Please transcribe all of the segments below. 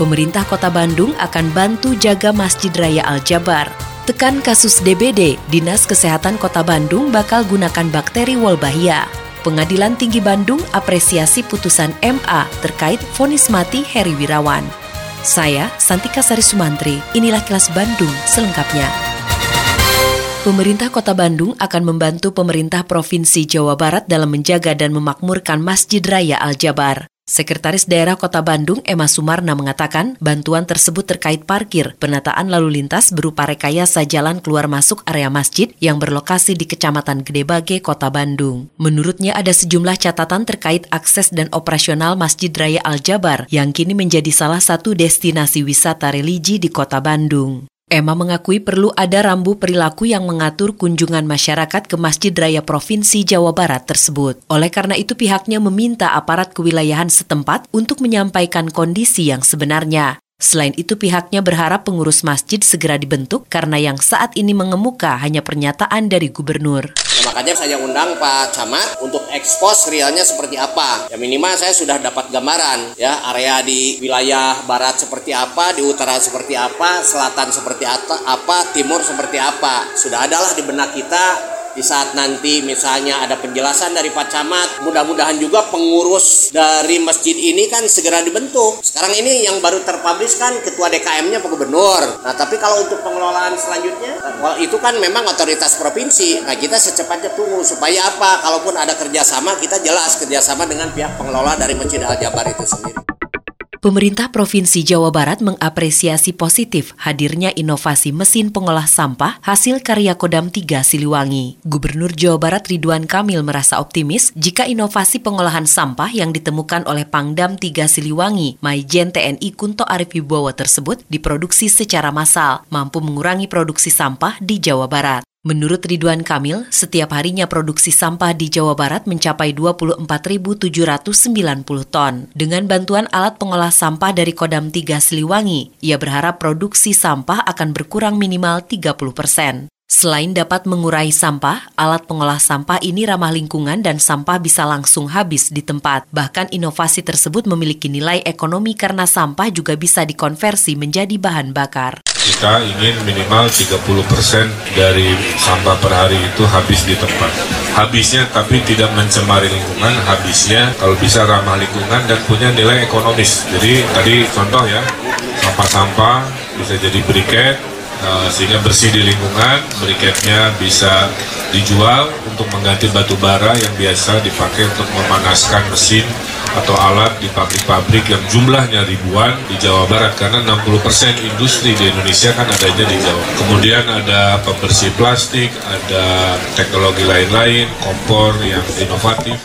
Pemerintah Kota Bandung akan bantu jaga Masjid Raya Al-Jabar. Tekan kasus DBD, Dinas Kesehatan Kota Bandung bakal gunakan bakteri Wolbachia. Pengadilan Tinggi Bandung apresiasi putusan MA terkait vonis mati Heri Wirawan. Saya, Santika Sari Sumantri, inilah kelas Bandung selengkapnya. Pemerintah Kota Bandung akan membantu pemerintah Provinsi Jawa Barat dalam menjaga dan memakmurkan Masjid Raya Al-Jabar. Sekretaris Daerah Kota Bandung Emma Sumarna mengatakan bantuan tersebut terkait parkir, penataan lalu lintas berupa rekayasa jalan keluar masuk area masjid yang berlokasi di Kecamatan Gedebage, Kota Bandung. Menurutnya ada sejumlah catatan terkait akses dan operasional Masjid Raya Al-Jabar yang kini menjadi salah satu destinasi wisata religi di Kota Bandung. Emma mengakui perlu ada rambu perilaku yang mengatur kunjungan masyarakat ke Masjid Raya Provinsi Jawa Barat tersebut. Oleh karena itu pihaknya meminta aparat kewilayahan setempat untuk menyampaikan kondisi yang sebenarnya. Selain itu pihaknya berharap pengurus masjid segera dibentuk karena yang saat ini mengemuka hanya pernyataan dari gubernur. Nah, makanya saya undang Pak Camat untuk ekspos realnya seperti apa. Ya minimal saya sudah dapat gambaran ya area di wilayah barat seperti apa, di utara seperti apa, selatan seperti apa, timur seperti apa. Sudah adalah di benak kita di saat nanti misalnya ada penjelasan dari Pak Camat mudah-mudahan juga pengurus dari masjid ini kan segera dibentuk. Sekarang ini yang baru terpublish kan ketua DKM-nya Pak Gubernur. Nah tapi kalau untuk pengelolaan selanjutnya well, itu kan memang otoritas provinsi. Nah kita secepatnya tunggu supaya apa? Kalaupun ada kerjasama kita jelas kerjasama dengan pihak pengelola dari Masjid Al-Jabar itu sendiri Pemerintah Provinsi Jawa Barat mengapresiasi positif hadirnya inovasi mesin pengolah sampah hasil karya Kodam 3 Siliwangi. Gubernur Jawa Barat Ridwan Kamil merasa optimis jika inovasi pengolahan sampah yang ditemukan oleh Pangdam 3 Siliwangi, Maijen TNI Kunto Arif Wibowo tersebut diproduksi secara massal, mampu mengurangi produksi sampah di Jawa Barat. Menurut Ridwan Kamil, setiap harinya produksi sampah di Jawa Barat mencapai 24.790 ton. Dengan bantuan alat pengolah sampah dari Kodam 3 Siliwangi, ia berharap produksi sampah akan berkurang minimal 30 persen. Selain dapat mengurai sampah, alat pengolah sampah ini ramah lingkungan dan sampah bisa langsung habis di tempat. Bahkan inovasi tersebut memiliki nilai ekonomi karena sampah juga bisa dikonversi menjadi bahan bakar kita ingin minimal 30% dari sampah per hari itu habis di tempat. Habisnya tapi tidak mencemari lingkungan, habisnya kalau bisa ramah lingkungan dan punya nilai ekonomis. Jadi tadi contoh ya, sampah-sampah bisa jadi briket, uh, sehingga bersih di lingkungan, briketnya bisa dijual untuk mengganti batu bara yang biasa dipakai untuk memanaskan mesin atau alat di pabrik-pabrik yang jumlahnya ribuan di Jawa Barat karena 60% industri di Indonesia kan adanya di Jawa. Kemudian ada pembersih plastik, ada teknologi lain-lain, kompor yang inovatif.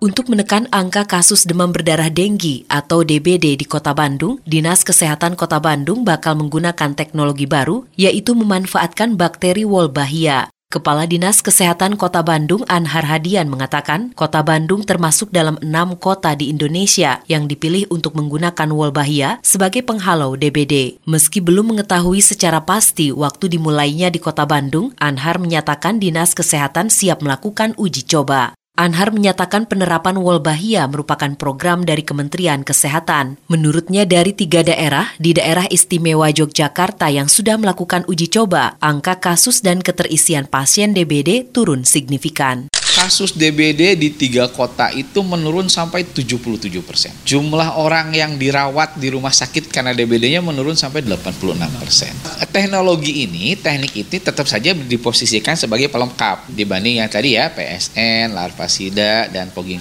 Untuk menekan angka kasus demam berdarah denggi atau DBD di Kota Bandung, Dinas Kesehatan Kota Bandung bakal menggunakan teknologi baru, yaitu memanfaatkan bakteri Wolbachia. Kepala Dinas Kesehatan Kota Bandung Anhar Hadian mengatakan, Kota Bandung termasuk dalam enam kota di Indonesia yang dipilih untuk menggunakan Wolbachia sebagai penghalau DBD. Meski belum mengetahui secara pasti waktu dimulainya di Kota Bandung, Anhar menyatakan Dinas Kesehatan siap melakukan uji coba. Anhar menyatakan penerapan Wolbachia merupakan program dari Kementerian Kesehatan. Menurutnya dari tiga daerah, di daerah istimewa Yogyakarta yang sudah melakukan uji coba, angka kasus dan keterisian pasien DBD turun signifikan kasus DBD di tiga kota itu menurun sampai 77 persen. Jumlah orang yang dirawat di rumah sakit karena DBD-nya menurun sampai 86 persen. Teknologi ini, teknik ini tetap saja diposisikan sebagai pelengkap dibanding yang tadi ya PSN, larvasida, dan Pogging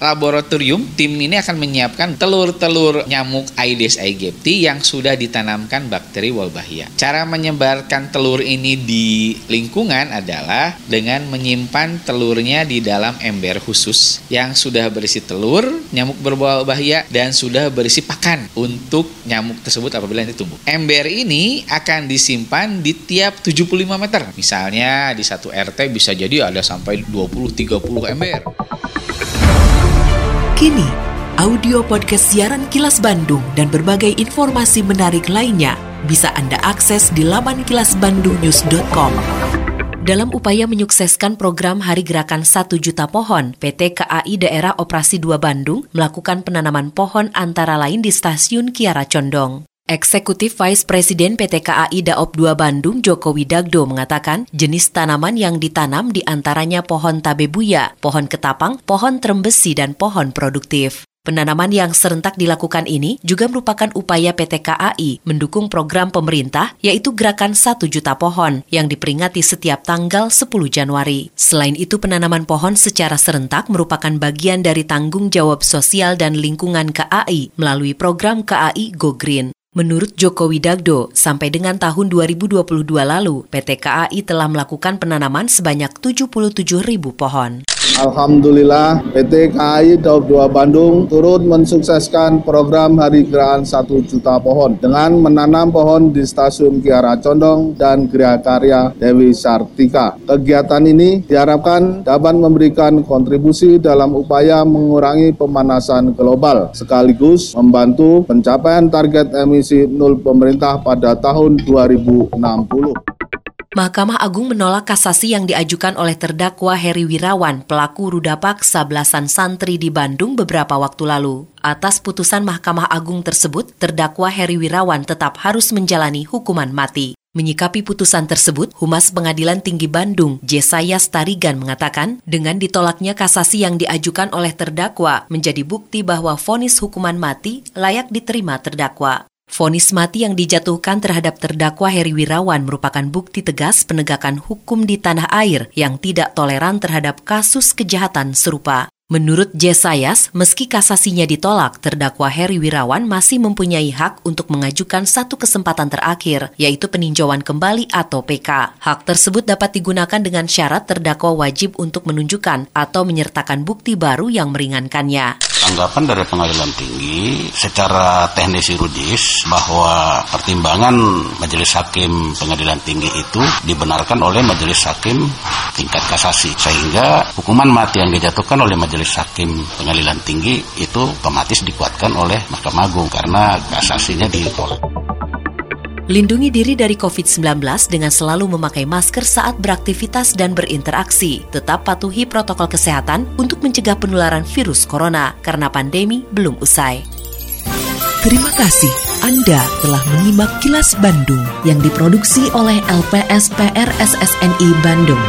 Laboratorium tim ini akan menyiapkan telur-telur nyamuk Aedes aegypti yang sudah ditanamkan bakteri Wolbachia. Cara menyebarkan telur ini di lingkungan adalah dengan menyimpan telurnya hasilnya di dalam ember khusus yang sudah berisi telur, nyamuk berbau bahaya, dan sudah berisi pakan untuk nyamuk tersebut apabila nanti tumbuh. Ember ini akan disimpan di tiap 75 meter. Misalnya di satu RT bisa jadi ada sampai 20-30 ember. Kini, audio podcast siaran Kilas Bandung dan berbagai informasi menarik lainnya bisa Anda akses di laman kilasbandungnews.com. Dalam upaya menyukseskan program Hari Gerakan 1 Juta Pohon, PT KAI Daerah Operasi 2 Bandung melakukan penanaman pohon antara lain di Stasiun Kiara Condong. Eksekutif Vice Presiden PT KAI Daop 2 Bandung Joko Widagdo mengatakan jenis tanaman yang ditanam di antaranya pohon tabebuya, pohon ketapang, pohon trembesi, dan pohon produktif. Penanaman yang serentak dilakukan ini juga merupakan upaya PT KAI mendukung program pemerintah yaitu Gerakan 1 Juta Pohon yang diperingati setiap tanggal 10 Januari. Selain itu penanaman pohon secara serentak merupakan bagian dari tanggung jawab sosial dan lingkungan KAI melalui program KAI Go Green. Menurut Joko Widagdo, sampai dengan tahun 2022 lalu, PT KAI telah melakukan penanaman sebanyak 77 ribu pohon. Alhamdulillah PT KAI Daop 2 Bandung turut mensukseskan program Hari Gerakan 1 Juta Pohon dengan menanam pohon di Stasiun Kiara Condong dan Gria Karya Dewi Sartika. Kegiatan ini diharapkan dapat memberikan kontribusi dalam upaya mengurangi pemanasan global sekaligus membantu pencapaian target emisi nol pemerintah pada tahun 2060. Mahkamah Agung menolak kasasi yang diajukan oleh terdakwa Heri Wirawan, pelaku ruda paksa belasan santri di Bandung beberapa waktu lalu. Atas putusan Mahkamah Agung tersebut, terdakwa Heri Wirawan tetap harus menjalani hukuman mati. Menyikapi putusan tersebut, Humas Pengadilan Tinggi Bandung, Jesaya Starigan mengatakan, dengan ditolaknya kasasi yang diajukan oleh terdakwa menjadi bukti bahwa vonis hukuman mati layak diterima terdakwa. Fonis mati yang dijatuhkan terhadap terdakwa Heri Wirawan merupakan bukti tegas penegakan hukum di tanah air yang tidak toleran terhadap kasus kejahatan serupa. Menurut Jesayas, meski kasasinya ditolak, terdakwa Heri Wirawan masih mempunyai hak untuk mengajukan satu kesempatan terakhir, yaitu peninjauan kembali atau PK. Hak tersebut dapat digunakan dengan syarat terdakwa wajib untuk menunjukkan atau menyertakan bukti baru yang meringankannya tanggapan dari pengadilan tinggi secara teknis yuridis bahwa pertimbangan majelis hakim pengadilan tinggi itu dibenarkan oleh majelis hakim tingkat kasasi sehingga hukuman mati yang dijatuhkan oleh majelis hakim pengadilan tinggi itu otomatis dikuatkan oleh Mahkamah Agung karena kasasinya ditolak. Lindungi diri dari COVID-19 dengan selalu memakai masker saat beraktivitas dan berinteraksi. Tetap patuhi protokol kesehatan untuk mencegah penularan virus corona karena pandemi belum usai. Terima kasih Anda telah menyimak kilas Bandung yang diproduksi oleh LPSPR SSNI Bandung.